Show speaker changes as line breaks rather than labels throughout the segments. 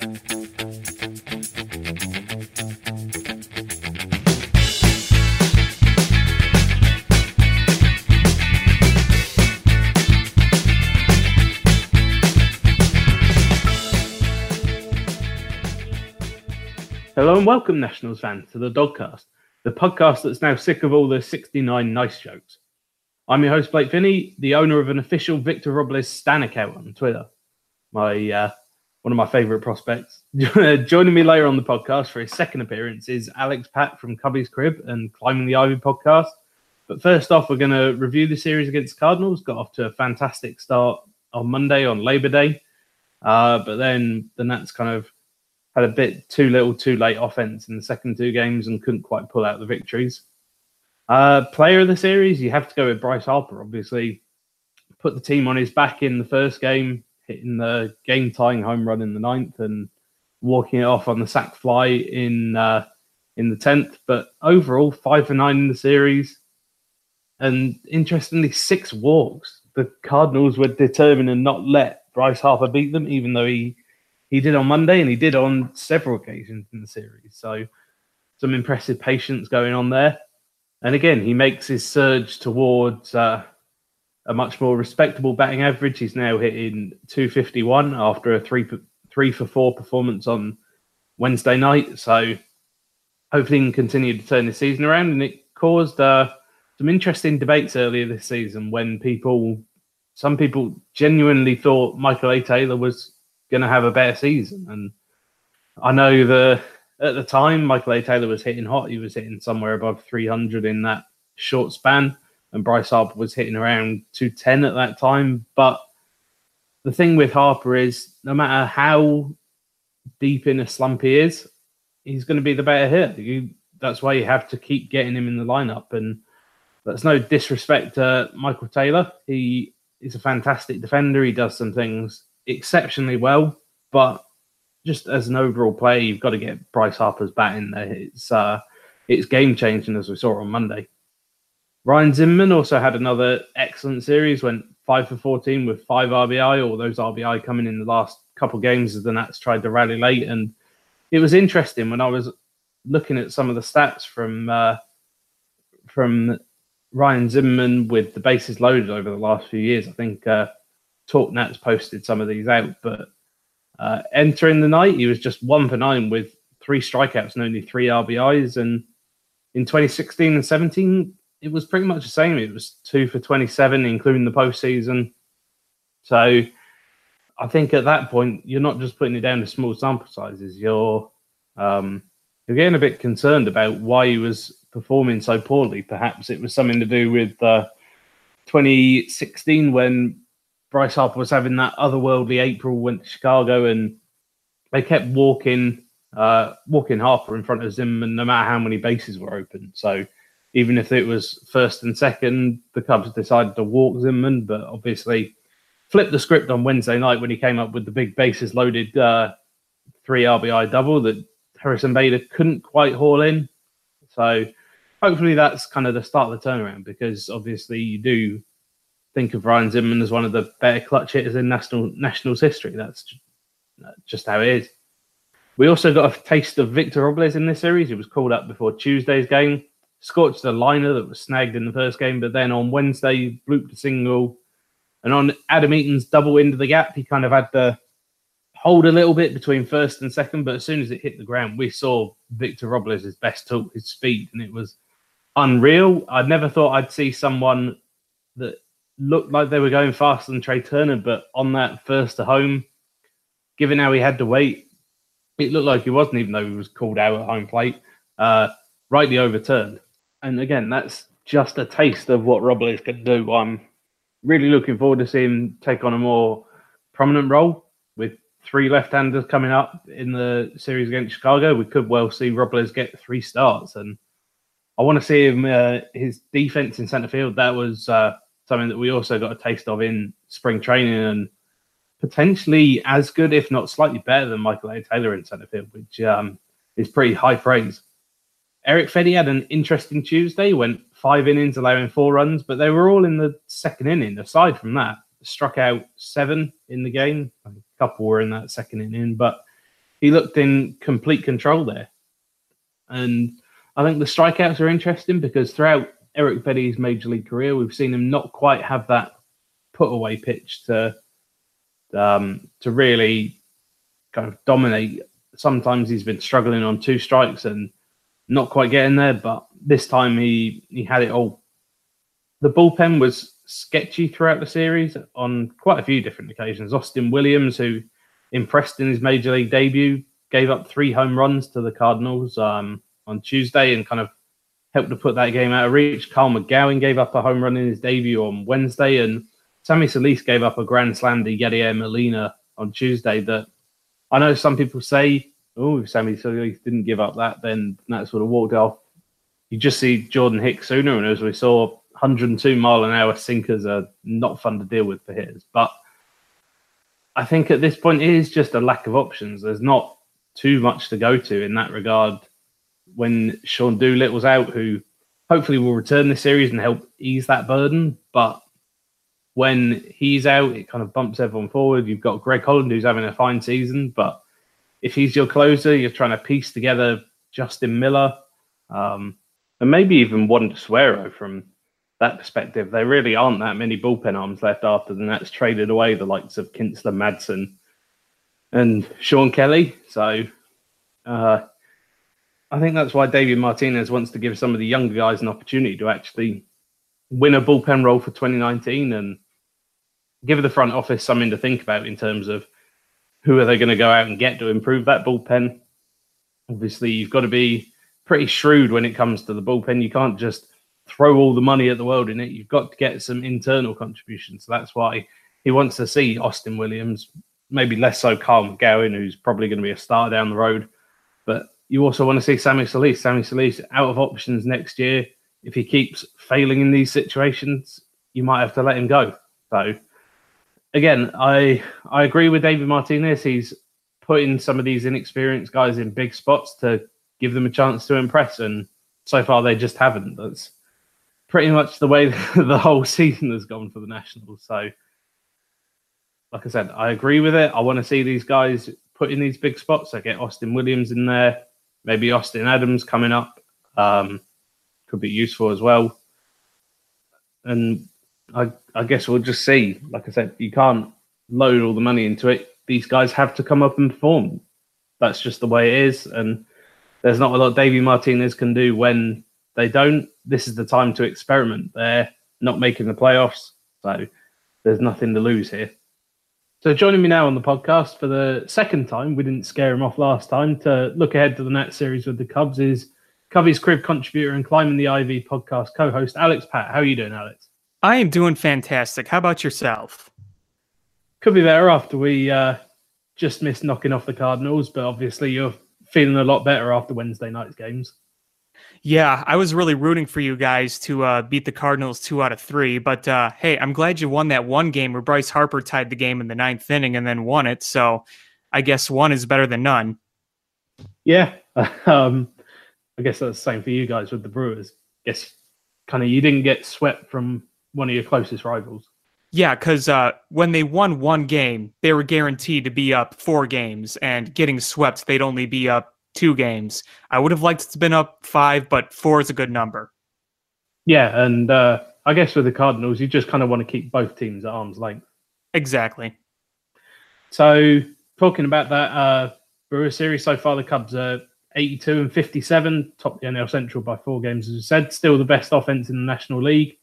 Hello and welcome, Nationals fans, to the Dogcast, the podcast that's now sick of all the 69 nice jokes. I'm your host, Blake Finney, the owner of an official Victor Robles Stan account on Twitter. My uh, one of my favourite prospects. Joining me later on the podcast for his second appearance is Alex Pat from Cubbies Crib and Climbing the Ivy podcast. But first off, we're going to review the series against Cardinals. Got off to a fantastic start on Monday on Labor Day, uh, but then the Nats kind of had a bit too little, too late offense in the second two games and couldn't quite pull out the victories. Uh, player of the series, you have to go with Bryce Harper. Obviously, put the team on his back in the first game, hitting the game tying home run in the ninth and walking it off on the sac fly in uh, in the tenth. But overall, five for nine in the series, and interestingly, six walks. The Cardinals were determined to not let Bryce Harper beat them, even though he he did on Monday and he did on several occasions in the series. So some impressive patience going on there. And again, he makes his surge towards uh, a much more respectable batting average. He's now hitting 251 after a three three for four performance on Wednesday night. So hopefully, he can continue to turn the season around. And it caused uh, some interesting debates earlier this season when people, some people genuinely thought Michael A. Taylor was going to have a better season. And I know the at the time Michael A. Taylor was hitting hot. He was hitting somewhere above 300 in that short span, and Bryce Harper was hitting around 210 at that time. But the thing with Harper is, no matter how deep in a slump he is, he's going to be the better hitter. You, that's why you have to keep getting him in the lineup. And that's no disrespect to Michael Taylor. He is a fantastic defender. He does some things exceptionally well, but just as an overall player, you've got to get Bryce Harper's bat in there. It's uh, it's game changing as we saw on Monday. Ryan Zimmerman also had another excellent series, went five for 14 with five RBI, all those RBI coming in the last couple games as the Nats tried to rally late. And it was interesting when I was looking at some of the stats from uh, from Ryan Zimmerman with the bases loaded over the last few years. I think uh, Talk Nats posted some of these out, but uh, entering the night, he was just one for nine with three strikeouts and only three RBIs. And in 2016 and 17, it was pretty much the same. It was two for 27, including the postseason. So I think at that point, you're not just putting it down to small sample sizes. You're um, you're getting a bit concerned about why he was performing so poorly. Perhaps it was something to do with uh, 2016 when Bryce Harper was having that otherworldly April, went to Chicago, and they kept walking, uh, walking Harper in front of Zimmerman, no matter how many bases were open. So even if it was first and second, the Cubs decided to walk Zimmerman, but obviously flipped the script on Wednesday night when he came up with the big bases loaded uh, three RBI double that Harrison Bader couldn't quite haul in. So hopefully that's kind of the start of the turnaround because obviously you do think of Ryan Zimmerman as one of the better clutch hitters in national nationals history. That's just how it is. We also got a taste of Victor Robles in this series. He was called up before Tuesday's game, scorched a liner that was snagged in the first game, but then on Wednesday, blooped a single. And on Adam Eaton's double into the gap, he kind of had to hold a little bit between first and second, but as soon as it hit the ground, we saw Victor Robles' best tool, his speed, and it was unreal. I never thought I'd see someone that looked like they were going faster than Trea Turner, but on that first to home, given how he had to wait, it looked like he wasn't, even though he was called out at home plate, uh, rightly overturned. And again, that's just a taste of what Robles can do. I'm really looking forward to seeing him take on a more prominent role with three left-handers coming up in the series against Chicago. We could well see Robles get three starts, and I want to see him uh, his defense in centre field. That was uh, something that we also got a taste of in spring training and potentially as good, if not slightly better than Michael A. Taylor in centre field, which um, is pretty high praise. Erick Fedde had an interesting Tuesday, went five innings, allowing four runs, but they were all in the second inning. Aside from that, struck out seven in the game. A couple were in that second inning, but he looked in complete control there. And I think the strikeouts are interesting because throughout Erick Fedde's major league career, we've seen him not quite have that put away pitch to um, to really kind of dominate. Sometimes he's been struggling on two strikes and not quite getting there, but this time he he had it all. The bullpen was sketchy throughout the series on quite a few different occasions. Austin Williams, who impressed in his major league debut, gave up three home runs to the Cardinals um, on Tuesday and kind of helped to put that game out of reach. Kyle McGowan gave up a home run in his debut on Wednesday, and Sammy Solis gave up a grand slam to Yadier Molina on Tuesday. That I know some people say, "Oh, Sammy Solis didn't give up that, then that sort of walked off." You just see Jordan Hicks sooner, and as we saw, 102 mile an hour sinkers are not fun to deal with for hitters. But I think at this point it is just a lack of options. There's not too much to go to in that regard. When Sean Doolittle's out, who hopefully will return this series and help ease that burden, but when he's out, it kind of bumps everyone forward. You've got Greg Holland, who's having a fine season, but if he's your closer, you're trying to piece together Justin Miller, um, and maybe even Wander Suero from that perspective, there really aren't that many bullpen arms left after the Nats traded away the likes of Kintzler, Madson, and Shawn Kelley. So uh, I think that's why David Martinez wants to give some of the younger guys an opportunity to actually win a bullpen role for 2019 and give the front office something to think about in terms of who are they going to go out and get to improve that bullpen. Obviously, you've got to be pretty shrewd when it comes to the bullpen. You can't just throw all the money at the world in it. You've got to get some internal contributions. So that's why he wants to see Austin Williams, maybe less so Kyle McGowan, who's probably going to be a star down the road. But you also want to see Sammy Solis. Sammy Solis out of options next year. If he keeps failing in these situations, you might have to let him go. So again, I I agree with David Martinez. He's putting some of these inexperienced guys in big spots to give them a chance to impress, and so far they just haven't. That's pretty much the way the whole season has gone for the Nationals. So, like I said, I agree with it. I want to see these guys put in these big spots. I get Austin Williams in there, maybe Austin Adams coming up. Um, could be useful as well. And I, I guess we'll just see. Like I said, you can't load all the money into it. These guys have to come up and perform. That's just the way it is. And there's not a lot Davey Martinez can do when they don't, this is the time to experiment. They're not making the playoffs, so there's nothing to lose here. So joining me now on the podcast for the second time, we didn't scare him off last time, to look ahead to the Nats series with the Cubs is Cubbies Crib contributor and Climbing the Ivy podcast co-host Alex Pat. How are you doing, Alex?
I am doing fantastic. How about yourself?
Could be better after we uh, just missed knocking off the Cardinals, but obviously you're feeling a lot better after Wednesday night's games.
Yeah, I was really rooting for you guys to uh, beat the Cardinals two out of three. But uh, hey, I'm glad you won that one game where Bryce Harper tied the game in the ninth inning and then won it. So I guess one is better than none.
Yeah, um, I guess that's the same for you guys with the Brewers. I Guess kind of you didn't get swept from one of your closest rivals.
Yeah, because uh, when they won one game, they were guaranteed to be up four games, and getting swept, they'd only be up two games. I would have liked it to been up five, but four is a good number.
Yeah, and uh, I guess with the Cardinals, you just kind of want to keep both teams at arm's length.
Exactly.
So, talking about that uh, Brewer series so far, the Cubs are 82 and 57, top the NL Central by four games, as I said. Still the best offense in the National League.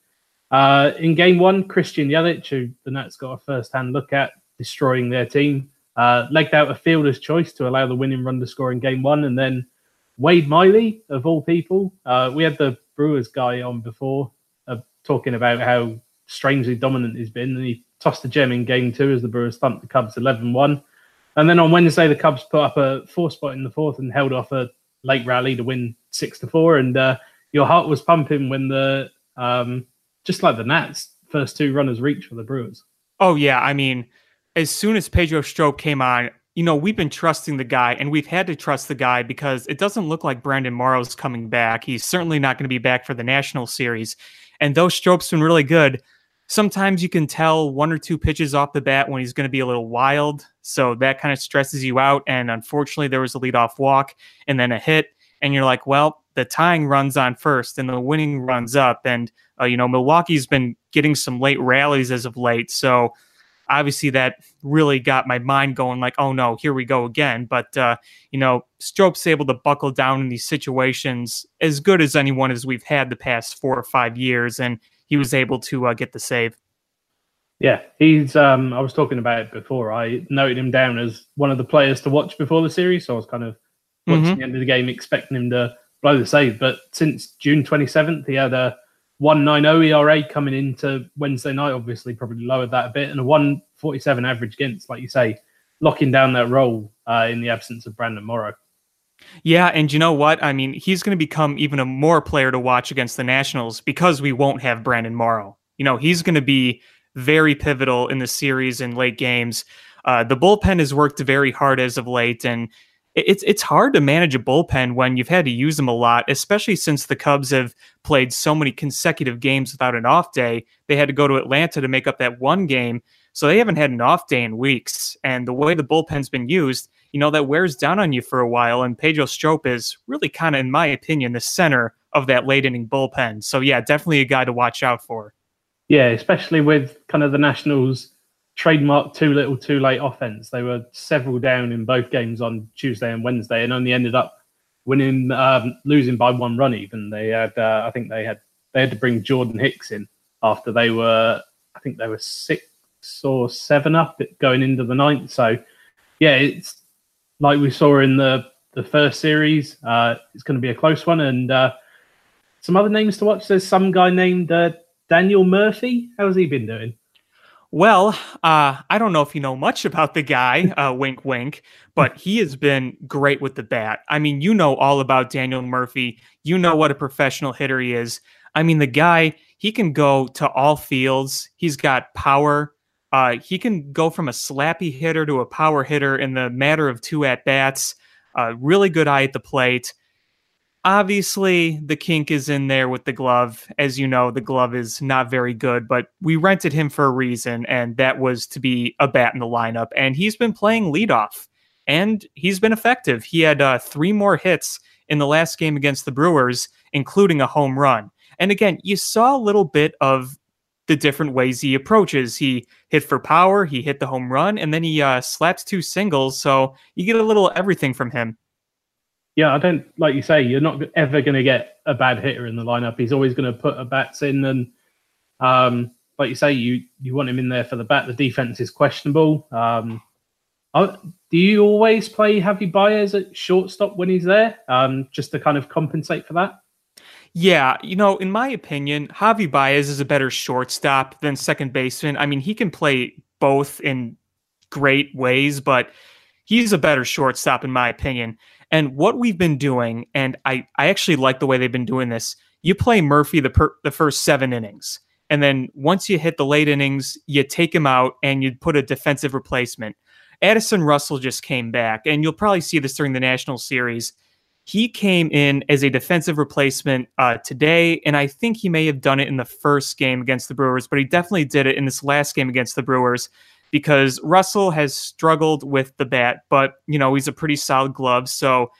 Uh, in game one, Christian Yelich, who the Nats got a first hand look at, destroying their team. Uh, legged out a fielder's choice to allow the winning run to score in game one. And then Wade Miley, of all people, uh, we had the Brewers guy on before uh, talking about how strangely dominant he's been. And he tossed a gem in game two as the Brewers thumped the Cubs 11 1. And then on Wednesday, the Cubs put up a four spot in the fourth and held off a late rally to win six to four. And uh, your heart was pumping when the, um, just like the Nats, first two runners reach for the Brewers.
Oh, yeah. I mean, as soon as Pedro Strop came on, you know, we've been trusting the guy and we've had to trust the guy because it doesn't look like Brandon Morrow's coming back. He's certainly not going to be back for the national series. And though Strop's been really good, Sometimes you can tell one or two pitches off the bat when he's going to be a little wild. So that kind of stresses you out. And unfortunately, there was a leadoff walk and then a hit. And you're like, well, the tying runs on first and the winning runs up. And, uh, you know, Milwaukee's been getting some late rallies as of late. So obviously that really got my mind going like, oh no, here we go again. But, uh, you know, Strop's able to buckle down in these situations as good as anyone as we've had the past four or five years. And he was able to uh, get the save.
Yeah, he's. Um, I was talking about it before. I noted him down as one of the players to watch before the series. So I was kind of watching mm-hmm. the end of the game, expecting him to blow the save. But since June 27th, he had a 190 ERA coming into Wednesday night. Obviously, probably lowered that a bit, and a 147 average against, like you say, locking down that role uh, in the absence of Brandon Morrow.
Yeah, and you know what? I mean, he's going to become even a more player to watch against the Nationals because we won't have Brandon Morrow. You know, he's going to be very pivotal in the series and late games. Uh, the bullpen has worked very hard as of late, and it's it's hard to manage a bullpen when you've had to use them a lot, especially since the Cubs have played so many consecutive games without an off day. They had to go to Atlanta to make up that one game, so they haven't had an off day in weeks. And the way the bullpen's been used, you know, that wears down on you for a while. And Pedro Strop is really kind of, in my opinion, the center of that late inning bullpen. So yeah, definitely a guy to watch out for.
Yeah, especially with kind of the Nationals trademark too little, too late offense. They were several down in both games on Tuesday and Wednesday, and only ended up winning, um, losing by one run. Even they had, uh, I think they had they had to bring Jordan Hicks in after they were, I think they were six or seven up going into the ninth. So yeah, it's like we saw in the the first series. Uh, it's going to be a close one, and uh, some other names to watch. There's some guy named uh, Daniel Murphy. How's he been doing?
Well, uh, I don't know if you know much about the guy, uh, wink, wink, but he has been great with the bat. I mean, you know all about Daniel Murphy. You know what a professional hitter he is. I mean, the guy, he can go to all fields. He's got power. Uh, he can go from a slappy hitter to a power hitter in the matter of two at bats. Uh, really good eye at the plate. Obviously, the kink is in there with the glove. As you know, the glove is not very good, but we rented him for a reason, and that was to be a bat in the lineup. And he's been playing leadoff, and he's been effective. He had uh, three more hits in the last game against the Brewers, including a home run. And again, you saw a little bit of the different ways he approaches. He hit for power, he hit the home run, and then he uh, slaps two singles. So you get a little everything from him.
Yeah, I don't like you say. You're not ever going to get a bad hitter in the lineup. He's always going to put a bats in, and um, like you say, you you want him in there for the bat. The defense is questionable. Um, do you always play Javi Baez at shortstop when he's there, um, just to kind of compensate for that?
Yeah, you know, in my opinion, Javi Baez is a better shortstop than second baseman. I mean, he can play both in great ways, but he's a better shortstop in my opinion. And what we've been doing, and I, I actually like the way they've been doing this. You play Murphy the per, the first seven innings, and then once you hit the late innings, you take him out and you put a defensive replacement. Addison Russell just came back, and you'll probably see this during the national series. He came in as a defensive replacement uh, today, and I think he may have done it in the first game against the Brewers, but he definitely did it in this last game against the Brewers because Russell has struggled with the bat, but you know he's a pretty solid glove. So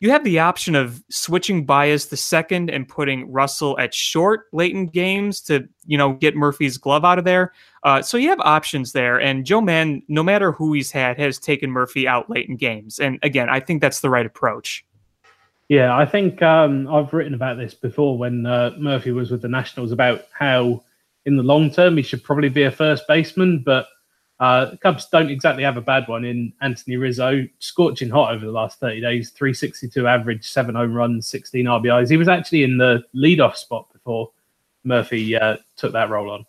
you have the option of switching Baez to second and putting Russell at short late in games to you know get Murphy's glove out of there. Uh, so you have options there, and Joe Maddon, no matter who he's had, has taken Murphy out late in games. And again, I think that's the right approach.
Yeah, I think um, I've written about this before when uh, Murphy was with the Nationals about how, in the long term, he should probably be a first baseman. But uh, Cubs don't exactly have a bad one in Anthony Rizzo, scorching hot over the last 30 days, 362 average, seven home runs, 16 RBIs. He was actually in the leadoff spot before Murphy uh, took that role on.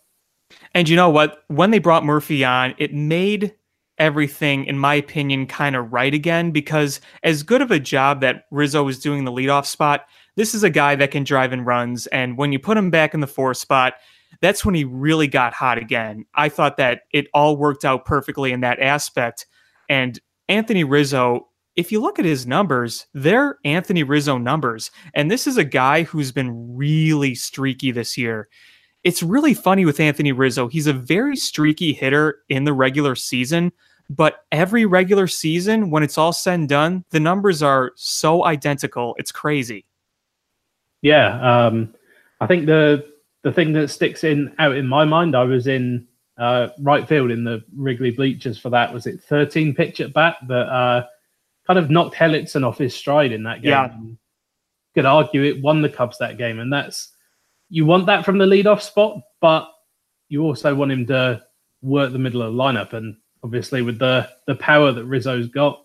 And you know what? When they brought Murphy on, it made everything, in my opinion, kind of right again because as good of a job that Rizzo was doing the leadoff spot, this is a guy that can drive in runs. And when you put him back in the four spot, that's when he really got hot again. I thought that it all worked out perfectly in that aspect. And Anthony Rizzo, if you look at his numbers, they're Anthony Rizzo numbers. And this is a guy who's been really streaky this year. it's really funny with Anthony Rizzo. He's a very streaky hitter in the regular season, but every regular season, when it's all said and done, the numbers are so identical. It's crazy.
Yeah, um, I think the the thing that sticks in out in my mind, I was in uh, right field in the Wrigley bleachers for that. Was it 13 pitch at bat that uh, kind of knocked Hellickson off his stride in that game?
Yeah.
Could argue it won the Cubs that game, and that's you want that from the leadoff spot, but you also want him to work the middle of the lineup. And obviously, with the the power that Rizzo's got,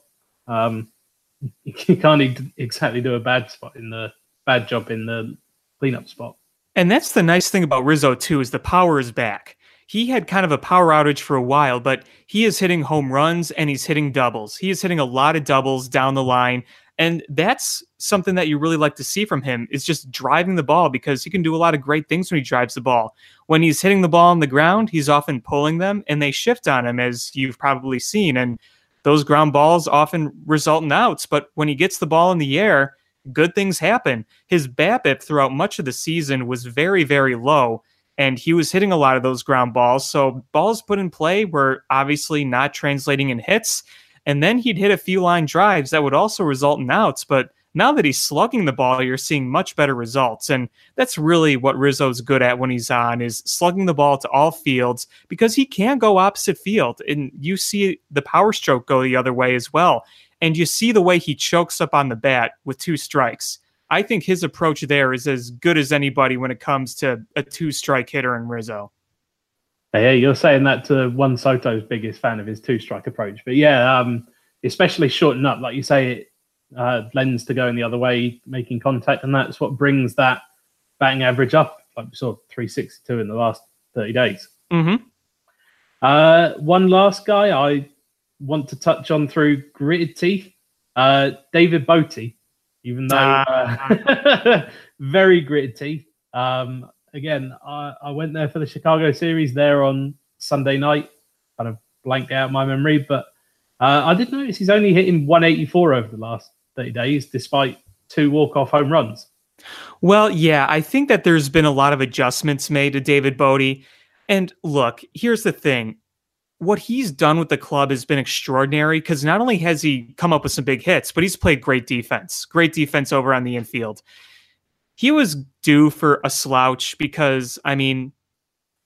um, you can't exactly do a bad spot in the bad job in the cleanup spot.
And that's the nice thing about Rizzo too is the power is back. He had kind of a power outage for a while, but he is hitting home runs and he's hitting doubles. He is hitting a lot of doubles down the line. And that's something that you really like to see from him is just driving the ball because he can do a lot of great things when he drives the ball. When he's hitting the ball on the ground, he's often pulling them and they shift on him, as you've probably seen. And those ground balls often result in outs. But when he gets the ball in the air, good things happen. His BABIP throughout much of the season was very, very low, and he was hitting a lot of those ground balls. So balls put in play were obviously not translating in hits. And then he'd hit a few line drives that would also result in outs. But now that he's slugging the ball, you're seeing much better results. And that's really what Rizzo's good at when he's on is slugging the ball to all fields because he can go opposite field. And you see the power stroke go the other way as well. And you see the way he chokes up on the bat with two strikes. I think his approach there is as good as anybody when it comes to a two strike hitter in Rizzo.
Yeah, you're saying that to Juan Soto's biggest fan of his two strike approach. But yeah, um, especially shorten up, like you say, it uh, lends to going the other way, making contact, and that's what brings that batting average up. Like we saw 362 in the last 30 days.
Mm-hmm.
Uh, one last guy I want to touch on through gritted teeth, uh, David Bote, even though uh, very gritted teeth. Um, again, I, I went there for the Chicago series there on Sunday night. Kind of blanked out my memory, but uh, I did notice he's only hitting 184 over the last 30 days, despite two walk-off home runs.
Well, yeah, I think that there's been a lot of adjustments made to David Bote. And look, here's the thing. What he's done with the club has been extraordinary because not only has he come up with some big hits, but he's played great defense, great defense over on the infield he was due for a slouch because, I mean,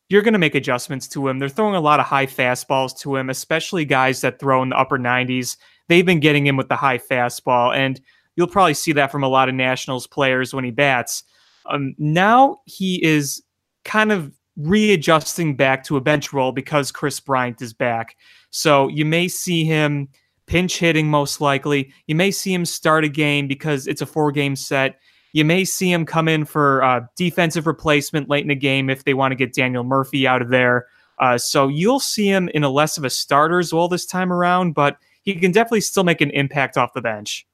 you're going to make adjustments to him. They're throwing a lot of high fastballs to him, especially guys that throw in the upper 90s. They've been getting him with the high fastball, and you'll probably see that from a lot of Nationals players when he bats. Um, now he is kind of readjusting back to a bench role because Kris Bryant is back. So you may see him pinch hitting most likely. You may see him start a game because it's a four game set. You may see him come in for uh, defensive replacement late in the game if they want to get Daniel Murphy out of there. Uh, so you'll see him in a less of a starter's role this time around, but he can definitely still make an impact off the bench.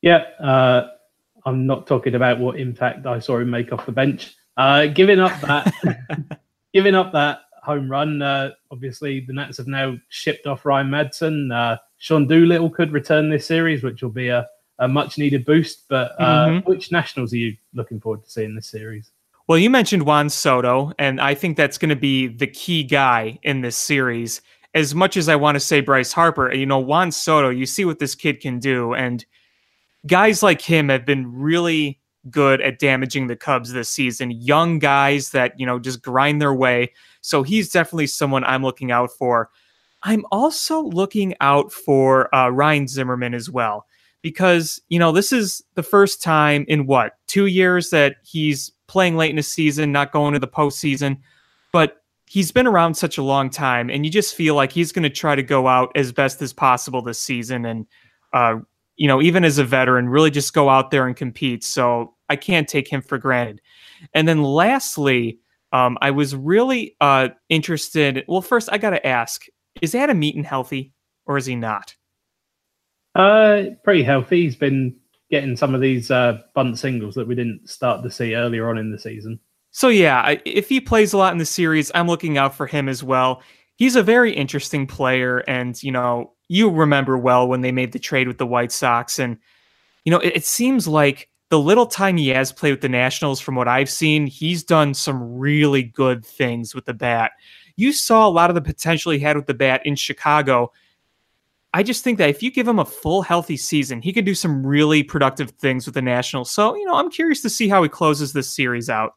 Yeah, uh, I'm not talking about what impact I saw him make off the bench. Uh, giving up that, giving up that home run. Uh, obviously, the Nats have now shipped off Ryan Madson. Uh, Sean Doolittle could return this series, which will be a a much needed boost. But uh, mm-hmm. which nationals are you looking forward to seeing this series?
Well, you mentioned Juan Soto, and I think that's going to be the key guy in this series. As much as I want to say Bryce Harper, you know, Juan Soto, you see what this kid can do. And guys like him have been really good at damaging the Cubs this season. Young guys that, you know, just grind their way. So he's definitely someone I'm looking out for. I'm also looking out for uh, Ryan Zimmerman as well because you know this is the first time in what two years that he's playing late in the season, not going to the postseason, but he's been around such a long time, and you just feel like he's going to try to go out as best as possible this season, and uh, you know even as a veteran, really just go out there and compete. So I can't take him for granted. And then lastly, um, I was really uh, interested. Well, first I got to ask: Is Adam Eaton healthy, or is he not?
Uh, pretty healthy. He's been getting some of these uh, bunt singles that we didn't start to see earlier on in the season.
So yeah, if he plays a lot in the series, I'm looking out for him as well. He's a very interesting player, and you know, you remember well when they made the trade with the White Sox, and you know, it, it seems like the little time he has played with the Nationals, from what I've seen, he's done some really good things with the bat. You saw a lot of the potential he had with the bat in Chicago. I just think that if you give him a full healthy season, he could do some really productive things with the Nationals. So, you know, I'm curious to see how he closes this series out.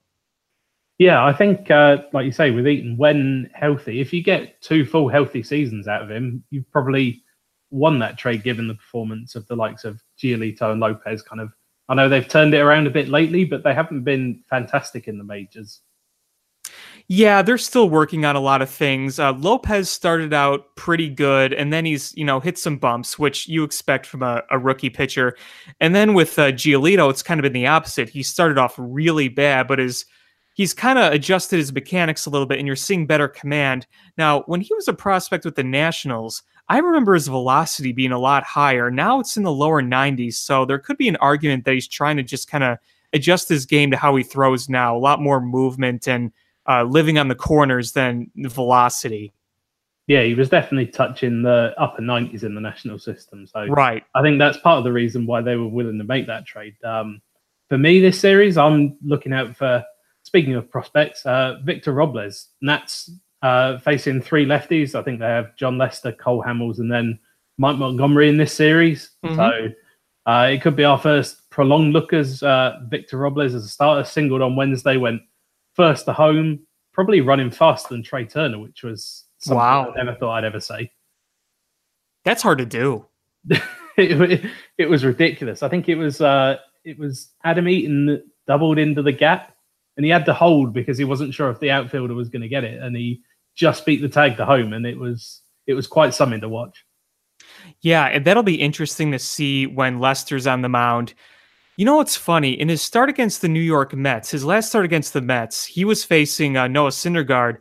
Yeah, I think, uh, like you say, with Eaton, when healthy, if you get two full healthy seasons out of him, you've probably won that trade given the performance of the likes of Giolito and Lopez. Kind of, I know they've turned it around a bit lately, but they haven't been fantastic in the majors.
Yeah, they're still working on a lot of things. Uh, Lopez started out pretty good, and then he's you know hit some bumps, which you expect from a, a rookie pitcher. And then with uh, Giolito, it's kind of been the opposite. He started off really bad, but his he's kind of adjusted his mechanics a little bit, and you're seeing better command. Now, when he was a prospect with the Nationals, I remember his velocity being a lot higher. Now it's in the lower 90s, so there could be an argument that he's trying to just kind of adjust his game to how he throws now. A lot more movement and uh, living on the corners than velocity.
Yeah, he was definitely touching the upper 90s in the national system. So
right,
I think that's part of the reason why they were willing to make that trade. Um, for me, this series, I'm looking out for. Speaking of prospects, uh, Victor Robles, Nats uh, facing three lefties. I think they have Jon Lester, Cole Hamels, and then Mike Montgomery in this series. Mm-hmm. So uh, it could be our first prolonged look as uh, Victor Robles as a starter. Singled on Wednesday, went first to home, probably running faster than Trea Turner, which was something wow. I never thought I'd ever say.
That's hard to do.
it, it, was ridiculous. I think it was uh, it was Adam Eaton doubled into the gap, and he had to hold because he wasn't sure if the outfielder was going to get it, and he just beat the tag to home, and it was it was quite something to watch.
Yeah, and that'll be interesting to see when Lester's on the mound you know what's funny? In his start against the New York Mets, his last start against the Mets, he was facing uh, Noah Syndergaard,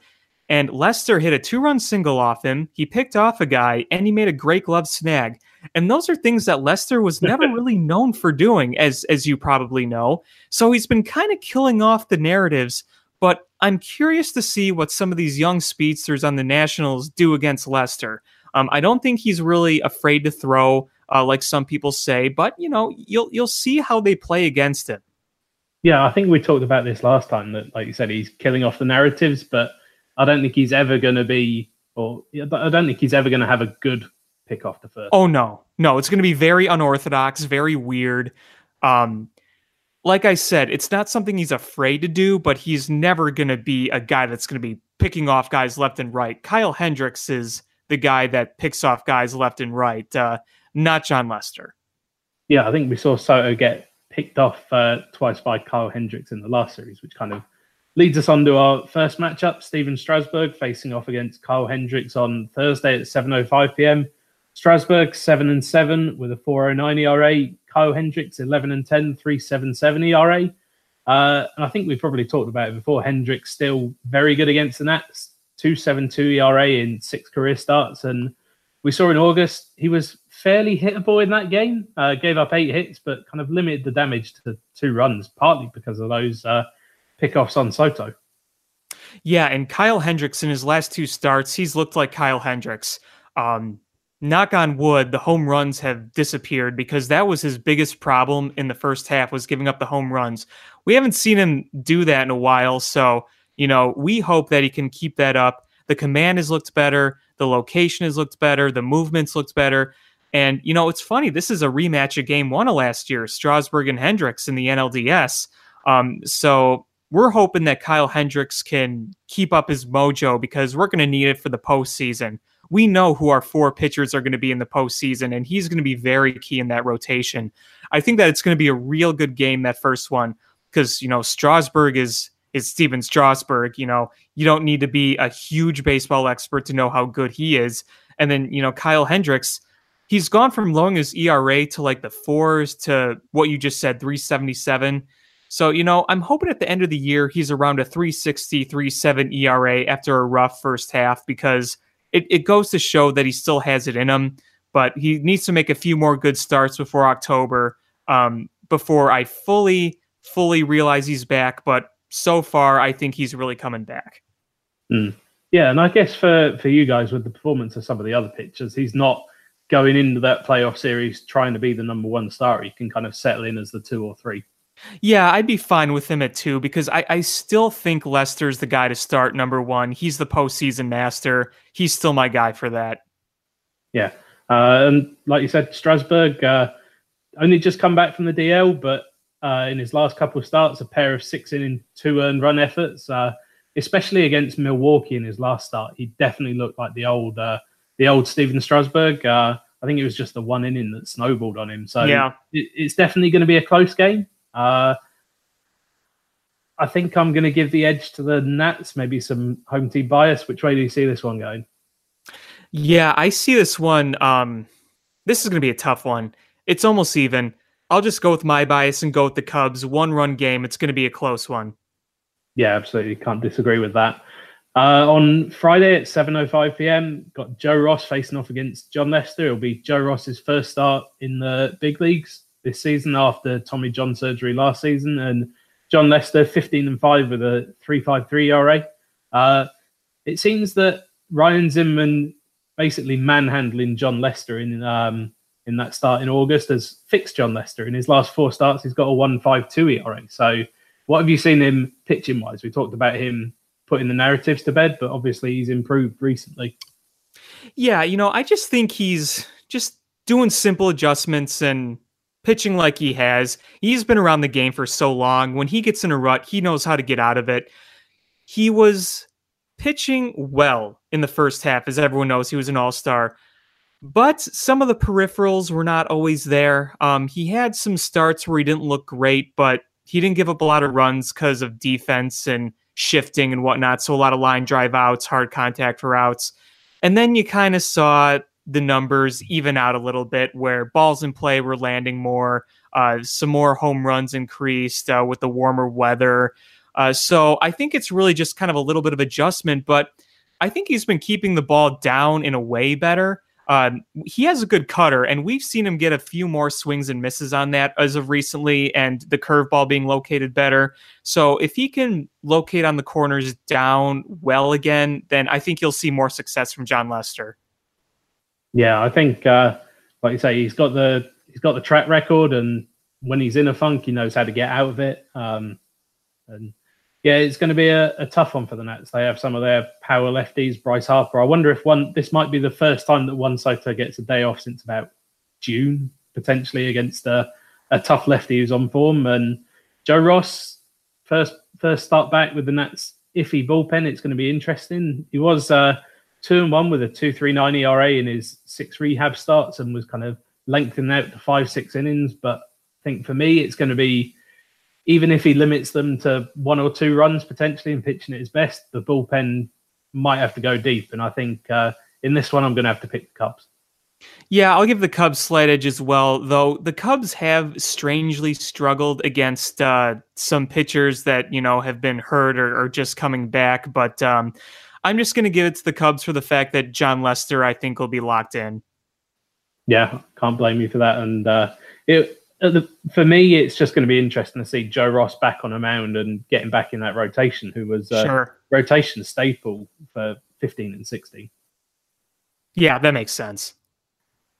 and Lester hit a two-run single off him. He picked off a guy, and he made a great glove snag. And those are things that Lester was never really known for doing, as as you probably know. So he's been kind of killing off the narratives. But I'm curious to see what some of these young speedsters on the Nationals do against Lester. Um, I don't think he's really afraid to throw uh, like some people say. But you know, you'll you'll see how they play against it.
Yeah, I think we talked about this last time. That, like you said, he's killing off the narratives, but I don't think he's ever going to be, or I don't think he's ever going to have a good pick off the first.
Oh no, no, it's going to be very unorthodox, very weird. Um, like I said, it's not something he's afraid to do, but he's never going to be a guy that's going to be picking off guys left and right. Kyle Hendricks is the guy that picks off guys left and right. Uh, not Jon Lester.
Yeah, I think we saw Soto get picked off uh, twice by Kyle Hendricks in the last series, which kind of leads us on to our first matchup. Stephen Strasburg facing off against Kyle Hendricks on Thursday at 7:05 p.m. Strasburg seven and seven with a 4.09 ERA. Kyle Hendricks 11 and 10, 3.77 ERA. Uh, and I think we've probably talked about it before. Hendricks still very good against the Nats, 2.72 ERA in six career starts, and we saw in August he was fairly hittable in that game. Uh, gave up eight hits, but kind of limited the damage to two runs, partly because of those uh, pickoffs on Soto.
Yeah, and Kyle Hendricks in his last two starts, he's looked like Kyle Hendricks. Um, knock on wood, the home runs have disappeared because that was his biggest problem in the first half was giving up the home runs. We haven't seen him do that in a while, so you know we hope that he can keep that up. The command has looked better, the location has looked better, the movements looked better. And, you know, it's funny. This is a rematch of game one of last year, Strasburg and Hendricks in the NLDS. Um, so we're hoping that Kyle Hendricks can keep up his mojo because we're going to need it for the postseason. We know who our four pitchers are going to be in the postseason, and he's going to be very key in that rotation. I think that it's going to be a real good game, that first one, because, you know, Strasburg is is Stephen Strasburg. You know, you don't need to be a huge baseball expert to know how good he is. And then, you know, Kyle Hendricks, he's gone from lowering his ERA to like the fours to what you just said, 377. So, you know, I'm hoping at the end of the year he's around a 360, 37 ERA after a rough first half because it, it goes to show that he still has it in him, but he needs to make a few more good starts before October, um, before I fully, fully realize he's back. But so far, I think he's really coming back.
Mm. Yeah, and I guess for, for you guys with the performance of some of the other pitchers, he's not – going into that playoff series trying to be the number one star, he can kind of settle in as the two or three.
Yeah, I'd be fine with him at two because I, I still think Lester's the guy to start number one. He's the postseason master. He's still my guy for that.
Yeah. Uh, and like you said, Strasburg uh, only just come back from the DL, but uh, in his last couple of starts, a pair of six inning, two earned run efforts, uh, especially against Milwaukee in his last start. He definitely looked like the old uh, the old Stephen Strasburg. Uh, I think it was just the one inning that snowballed on him. So
yeah.
it, it's definitely going to be a close game. Uh, I think I'm going to give the edge to the Nats, maybe some home team bias. Which way do you see this one going?
Yeah, I see this one. Um, this is going to be a tough one. It's almost even. I'll just go with my bias and go with the Cubs. One run game. It's going to be a close one.
Yeah, absolutely. Can't disagree with that. Uh, on Friday at 7:05 p.m., got Joe Ross facing off against Jon Lester. It'll be Joe Ross's first start in the big leagues this season after Tommy John surgery last season, and Jon Lester 15 and five with a 3.53 ERA. Uh, it seems that Ryan Zimmerman basically manhandling Jon Lester in um, in that start in August has fixed Jon Lester. In his last four starts, he's got a 1.52 ERA. So, what have you seen him pitching wise? We talked about him putting the narratives to bed, but obviously he's improved recently.
Yeah, you know, I just think he's just doing simple adjustments and pitching like he has. He's been around the game for so long. When he gets in a rut, he knows how to get out of it. He was pitching well in the first half, as everyone knows, he was an all star. But some of the peripherals were not always there. Um, he had some starts where he didn't look great, but he didn't give up a lot of runs because of defense and shifting and whatnot. So a lot of line drive outs, hard contact for outs. And then you kind of saw the numbers even out a little bit where balls in play were landing more, uh, some more home runs increased uh, with the warmer weather. Uh, so I think it's really just kind of a little bit of adjustment, but I think he's been keeping the ball down in a way better. Um, he has a good cutter, and we've seen him get a few more swings and misses on that as of recently, and the curveball being located better. So if he can locate on the corners down well again, then I think you'll see more success from Jon Lester.
Yeah, I think, uh, like you say, he's got the he's got the track record, and when he's in a funk, he knows how to get out of it. Um, and yeah, it's going to be a, a, tough one for the Nats. They have some of their power lefties, Bryce Harper. I wonder if one this might be the first time that Juan Soto gets a day off since about June, potentially against a, a tough lefty who's on form. And Joe Ross, first first start back with the Nats iffy bullpen. It's going to be interesting. He was uh, two and one with a two three nine ERA in his six rehab starts and was kind of lengthening out to five six innings. But I think for me, it's going to be even if he limits them to one or two runs potentially and pitching at his best, the bullpen might have to go deep. And I think uh, in this one, I'm going to have to pick the Cubs.
Yeah, I'll give the Cubs slight edge as well, though the Cubs have strangely struggled against uh, some pitchers that, you know, have been hurt or, or just coming back. But um, I'm just going to give it to the Cubs for the fact that Jon Lester, I think, will be locked in.
Yeah, can't blame you for that. And uh, it, the, for me, it's just going to be interesting to see Joe Ross back on a mound and getting back in that rotation, who was a
sure.
rotation staple for 15 and 16.
Yeah, that makes sense.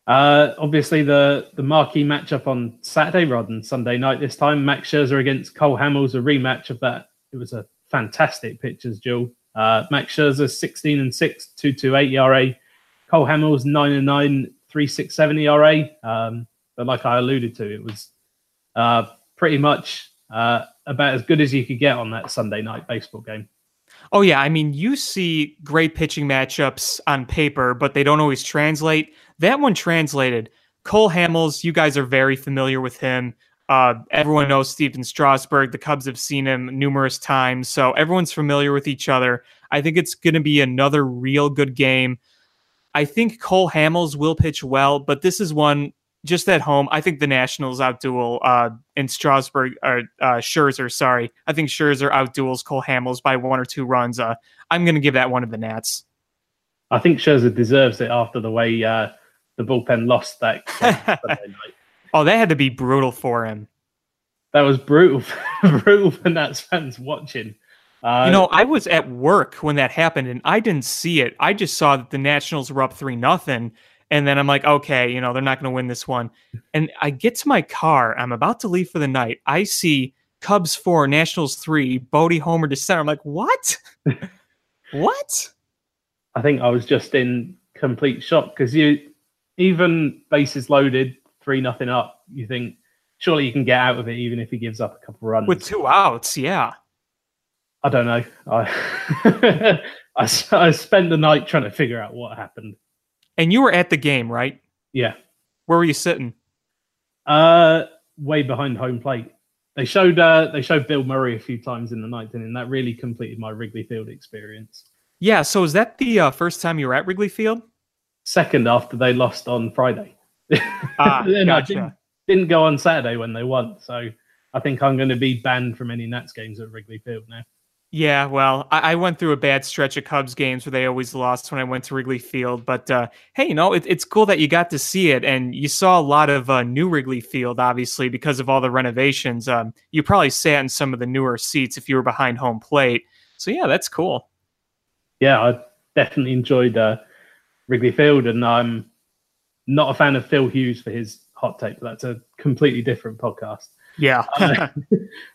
Uh, obviously, the the marquee matchup on Saturday rather than Sunday night this time, Max Scherzer against Cole Hamels, a rematch of that. It was a fantastic pitcher's duel. Uh, Max Scherzer 16 and 6, 228 ERA. Cole Hamels 9 and 9, 367 ERA. Um, but like I alluded to, it was uh, pretty much uh, about as good as you could get on that Sunday night baseball game.
Oh yeah, I mean you see great pitching matchups on paper, but they don't always translate. That one translated. Cole Hamels, you guys are very familiar with him. Uh, everyone knows Stephen Strasburg. The Cubs have seen him numerous times, so everyone's familiar with each other. I think it's going to be another real good game. I think Cole Hamels will pitch well, but this is one just at home, I think the Nationals outduel uh, in Strasburg or uh, Scherzer. Sorry, I think Scherzer outduels Cole Hamels by one or two runs. Uh, I'm going to give that one to the Nats.
I think Scherzer deserves it after the way uh, the bullpen lost that night.
Oh, that had to be brutal for him.
That was brutal, brutal for Nats fans watching.
Uh, you know, I was at work when that happened, and I didn't see it. I just saw that the Nationals were up three nothing, And then I'm like, okay, you know, they're not going to win this one. And I get to my car. I'm about to leave for the night. I see Cubs four, Nationals three, Bote Homer to center. I'm like, what? what?
I think I was just in complete shock because you, even bases loaded, three nothing up, you think surely you can get out of it even if he gives up a couple runs
with two outs. Yeah.
I don't know. I, I, I spent the night trying to figure out what happened.
And you were at the game, right?
Yeah.
Where were you sitting?
Uh, way behind home plate. They showed uh, they showed Bill Murray a few times in the night, and that really completed my Wrigley Field experience.
Yeah. So is that the uh, first time you were at Wrigley Field?
Second after they lost on Friday.
Ah, gotcha.
didn't, didn't go on Saturday when they won, so I think I'm going to be banned from any Nats games at Wrigley Field now.
Yeah, well, I, I, went through a bad stretch of Cubs games where they always lost when I went to Wrigley Field. But uh, hey, you know, it, it's cool that you got to see it, and you saw a lot of uh, new Wrigley Field, obviously because of all the renovations. Um, you probably sat in some of the newer seats if you were behind home plate. So yeah, that's cool.
Yeah, I definitely enjoyed uh, Wrigley Field, and I'm not a fan of Phil Hughes for his hot take. But that's a completely different podcast.
Yeah.
uh,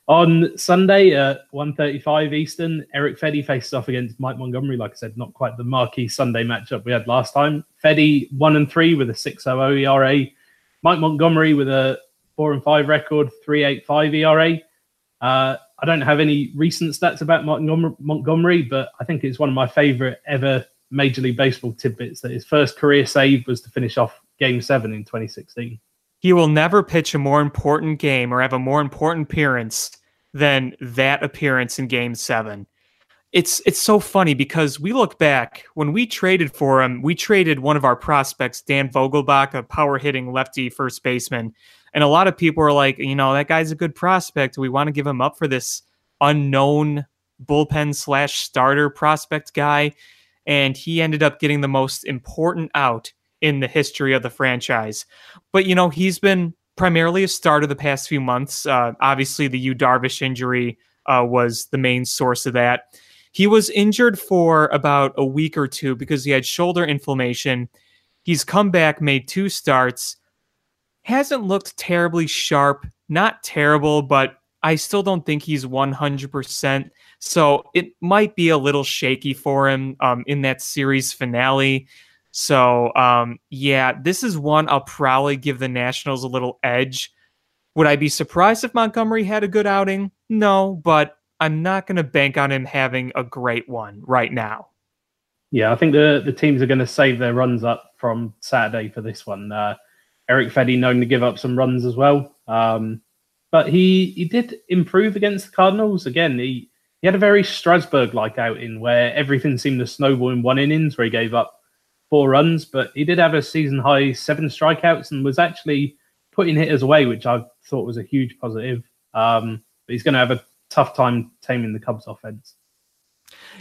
on Sunday at 1.35 Eastern, Erick Fedde faces off against Mike Montgomery. Like I said, not quite the marquee Sunday matchup we had last time. Fedde one and three with a 6.00 ERA. Mike Montgomery with a four and five record, 3.85 ERA. Uh, I don't have any recent stats about Montgomery, but I think it's one of my favorite ever Major League Baseball tidbits that his first career save was to finish off Game Seven in 2016.
He will never pitch a more important game or have a more important appearance than that appearance in game seven. It's it's so funny because we look back when we traded for him, we traded one of our prospects, Dan Vogelbach, a power hitting lefty first baseman. And a lot of people were like, you know, that guy's a good prospect. We want to give him up for this unknown bullpen slash starter prospect guy. And he ended up getting the most important out in the history of the franchise. But, you know, he's been primarily a starter the past few months. Uh, obviously, the Yu Darvish injury uh, was the main source of that. He was injured for about a week or two because he had shoulder inflammation. He's come back, made two starts, hasn't looked terribly sharp, not terrible, but I still don't think he's 100%. So it might be a little shaky for him um, in that series finale. So, um, yeah, this is one I'll probably give the Nationals a little edge. Would I be surprised if Montgomery had a good outing? No, but I'm not going to bank on him having a great one right now.
Yeah, I think the the teams are going to save their runs up from Saturday for this one. Uh, Erick Fedde known to give up some runs as well, um, but he he did improve against the Cardinals. Again, he he had a very Strasburg like outing where everything seemed to snowball in one innings, where he gave up four runs, but he did have a season high seven strikeouts and was actually putting hitters away, which I thought was a huge positive. Um, but he's going to have a tough time taming the Cubs offense.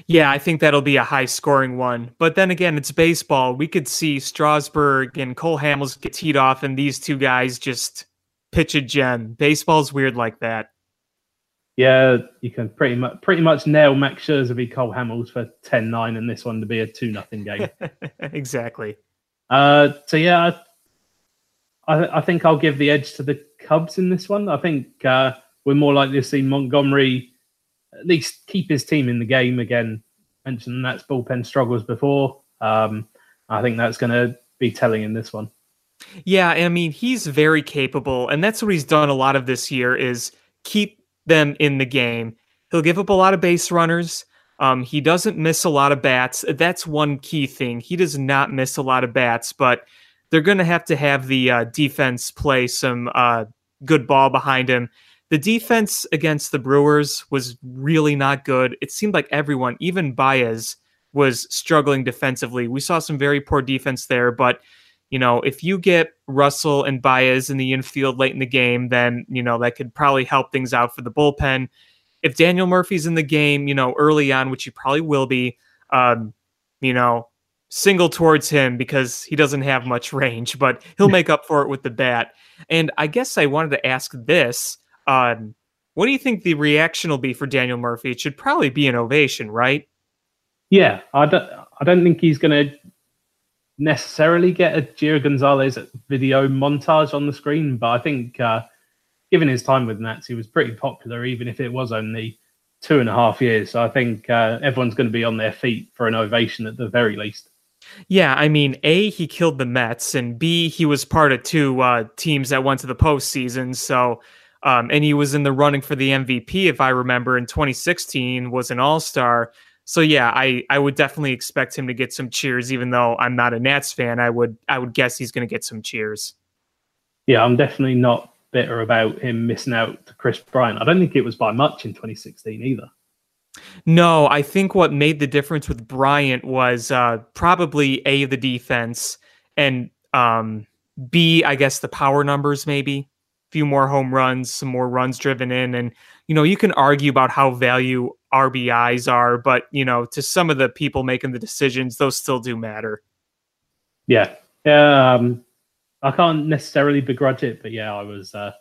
Yeah, I think that'll be a high scoring one. But then again, it's baseball. We could see Strasburg and Cole Hamels get teed off, and these two guys just pitch a gem. Baseball's weird like that
yeah, you can pretty much pretty much nail Max Scherzer v Cole Hamels for 10-9 and this one to be a two nothing game.
exactly.
Uh, so yeah, I, I think I'll give the edge to the Cubs in this one. I think uh, we're more likely to see Montgomery at least keep his team in the game again. Mentioned that's bullpen struggles before. Um, I think that's going to be telling in this one.
Yeah, I mean he's very capable, and that's what he's done a lot of this year is keep them in the game. He'll give up a lot of base runners. Um, he doesn't miss a lot of bats. That's one key thing. He does not miss a lot of bats, but they're going to have to have the uh, defense play some uh, good ball behind him. The defense against the Brewers was really not good. It seemed like everyone, even Baez, was struggling defensively. We saw some very poor defense there, but you know, if you get Russell and Baez in the infield late in the game, then, you know, that could probably help things out for the bullpen. If Daniel Murphy's in the game, you know, early on, which he probably will be, um, you know, single towards him because he doesn't have much range, but he'll make up for it with the bat. And I guess I wanted to ask this. Um, what do you think the reaction will be for Daniel Murphy? It should probably be an ovation, right?
Yeah, I don't, I don't think he's going to necessarily get a Gio Gonzalez video montage on the screen, but I think uh, given his time with Nats, he was pretty popular, even if it was only two and a half years. So I think uh, everyone's going to be on their feet for an ovation at the very least.
Yeah, I mean, A, he killed the Mets, and B, he was part of two uh, teams that went to the postseason. So, um, and he was in the running for the MVP, if I remember, in 2016, was an all star. So yeah, I I would definitely expect him to get some cheers, even though I'm not a Nats fan. I would I would guess he's going to get some cheers.
Yeah, I'm definitely not bitter about him missing out to Kris Bryant. I don't think it was by much in 2016 either.
No, I think what made the difference with Bryant was uh, probably a the defense and um, b I guess the power numbers maybe a few more home runs, some more runs driven in, and you know you can argue about how value RBIs are, but you know, to some of the people making the decisions, those still do matter.
Yeah. Um, I can't necessarily begrudge it, but yeah, I was uh,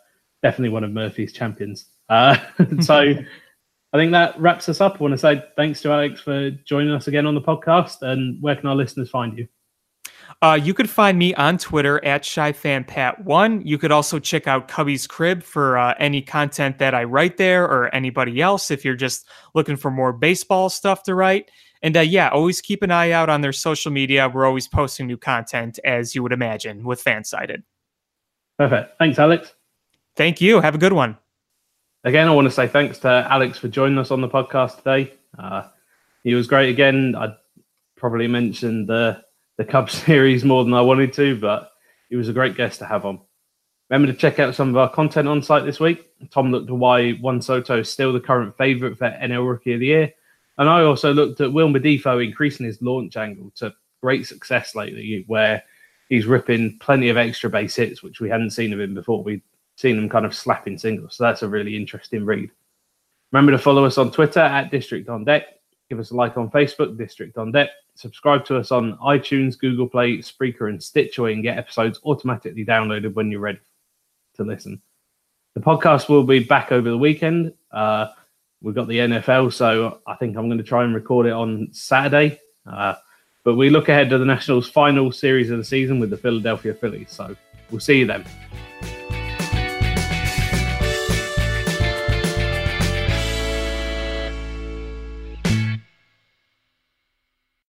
definitely one of Murphy's champions. Uh, so I think that wraps us up. I want to say thanks to Alex for joining us again on the podcast. And where can our listeners find you?
Uh, you could find me on Twitter at ShyFanPat1. You could also check out Cubbies Crib for uh, any content that I write there or anybody else if you're just looking for more baseball stuff to write. And uh, yeah, always keep an eye out on their social media. We're always posting new content, as you would imagine, with Fansided.
Perfect. Thanks, Alex.
Thank you. Have a good one.
Again, I want to say thanks to Alex for joining us on the podcast today. Uh, he was great again. I probably mentioned the the Cubs series more than I wanted to, but he was a great guest to have on. Remember to check out some of our content on site this week. Tom looked at why Juan Soto is still the current favourite for NL Rookie of the Year. And I also looked at Wilmer Difo increasing his launch angle to great success lately, where he's ripping plenty of extra base hits, which we hadn't seen of him before. We'd seen him kind of slapping singles. So that's a really interesting read. Remember to follow us on Twitter at District on Deck. Give us a like on Facebook, District on Deck subscribe to us on iTunes, Google Play, Spreaker, and Stitcher and get episodes automatically downloaded when you're ready to listen. The podcast will be back over the weekend. Uh, we've got the NFL, so I think I'm going to try and record it on Saturday. Uh, but we look ahead to the Nationals' final series of the season with the Philadelphia Phillies. So we'll see you then.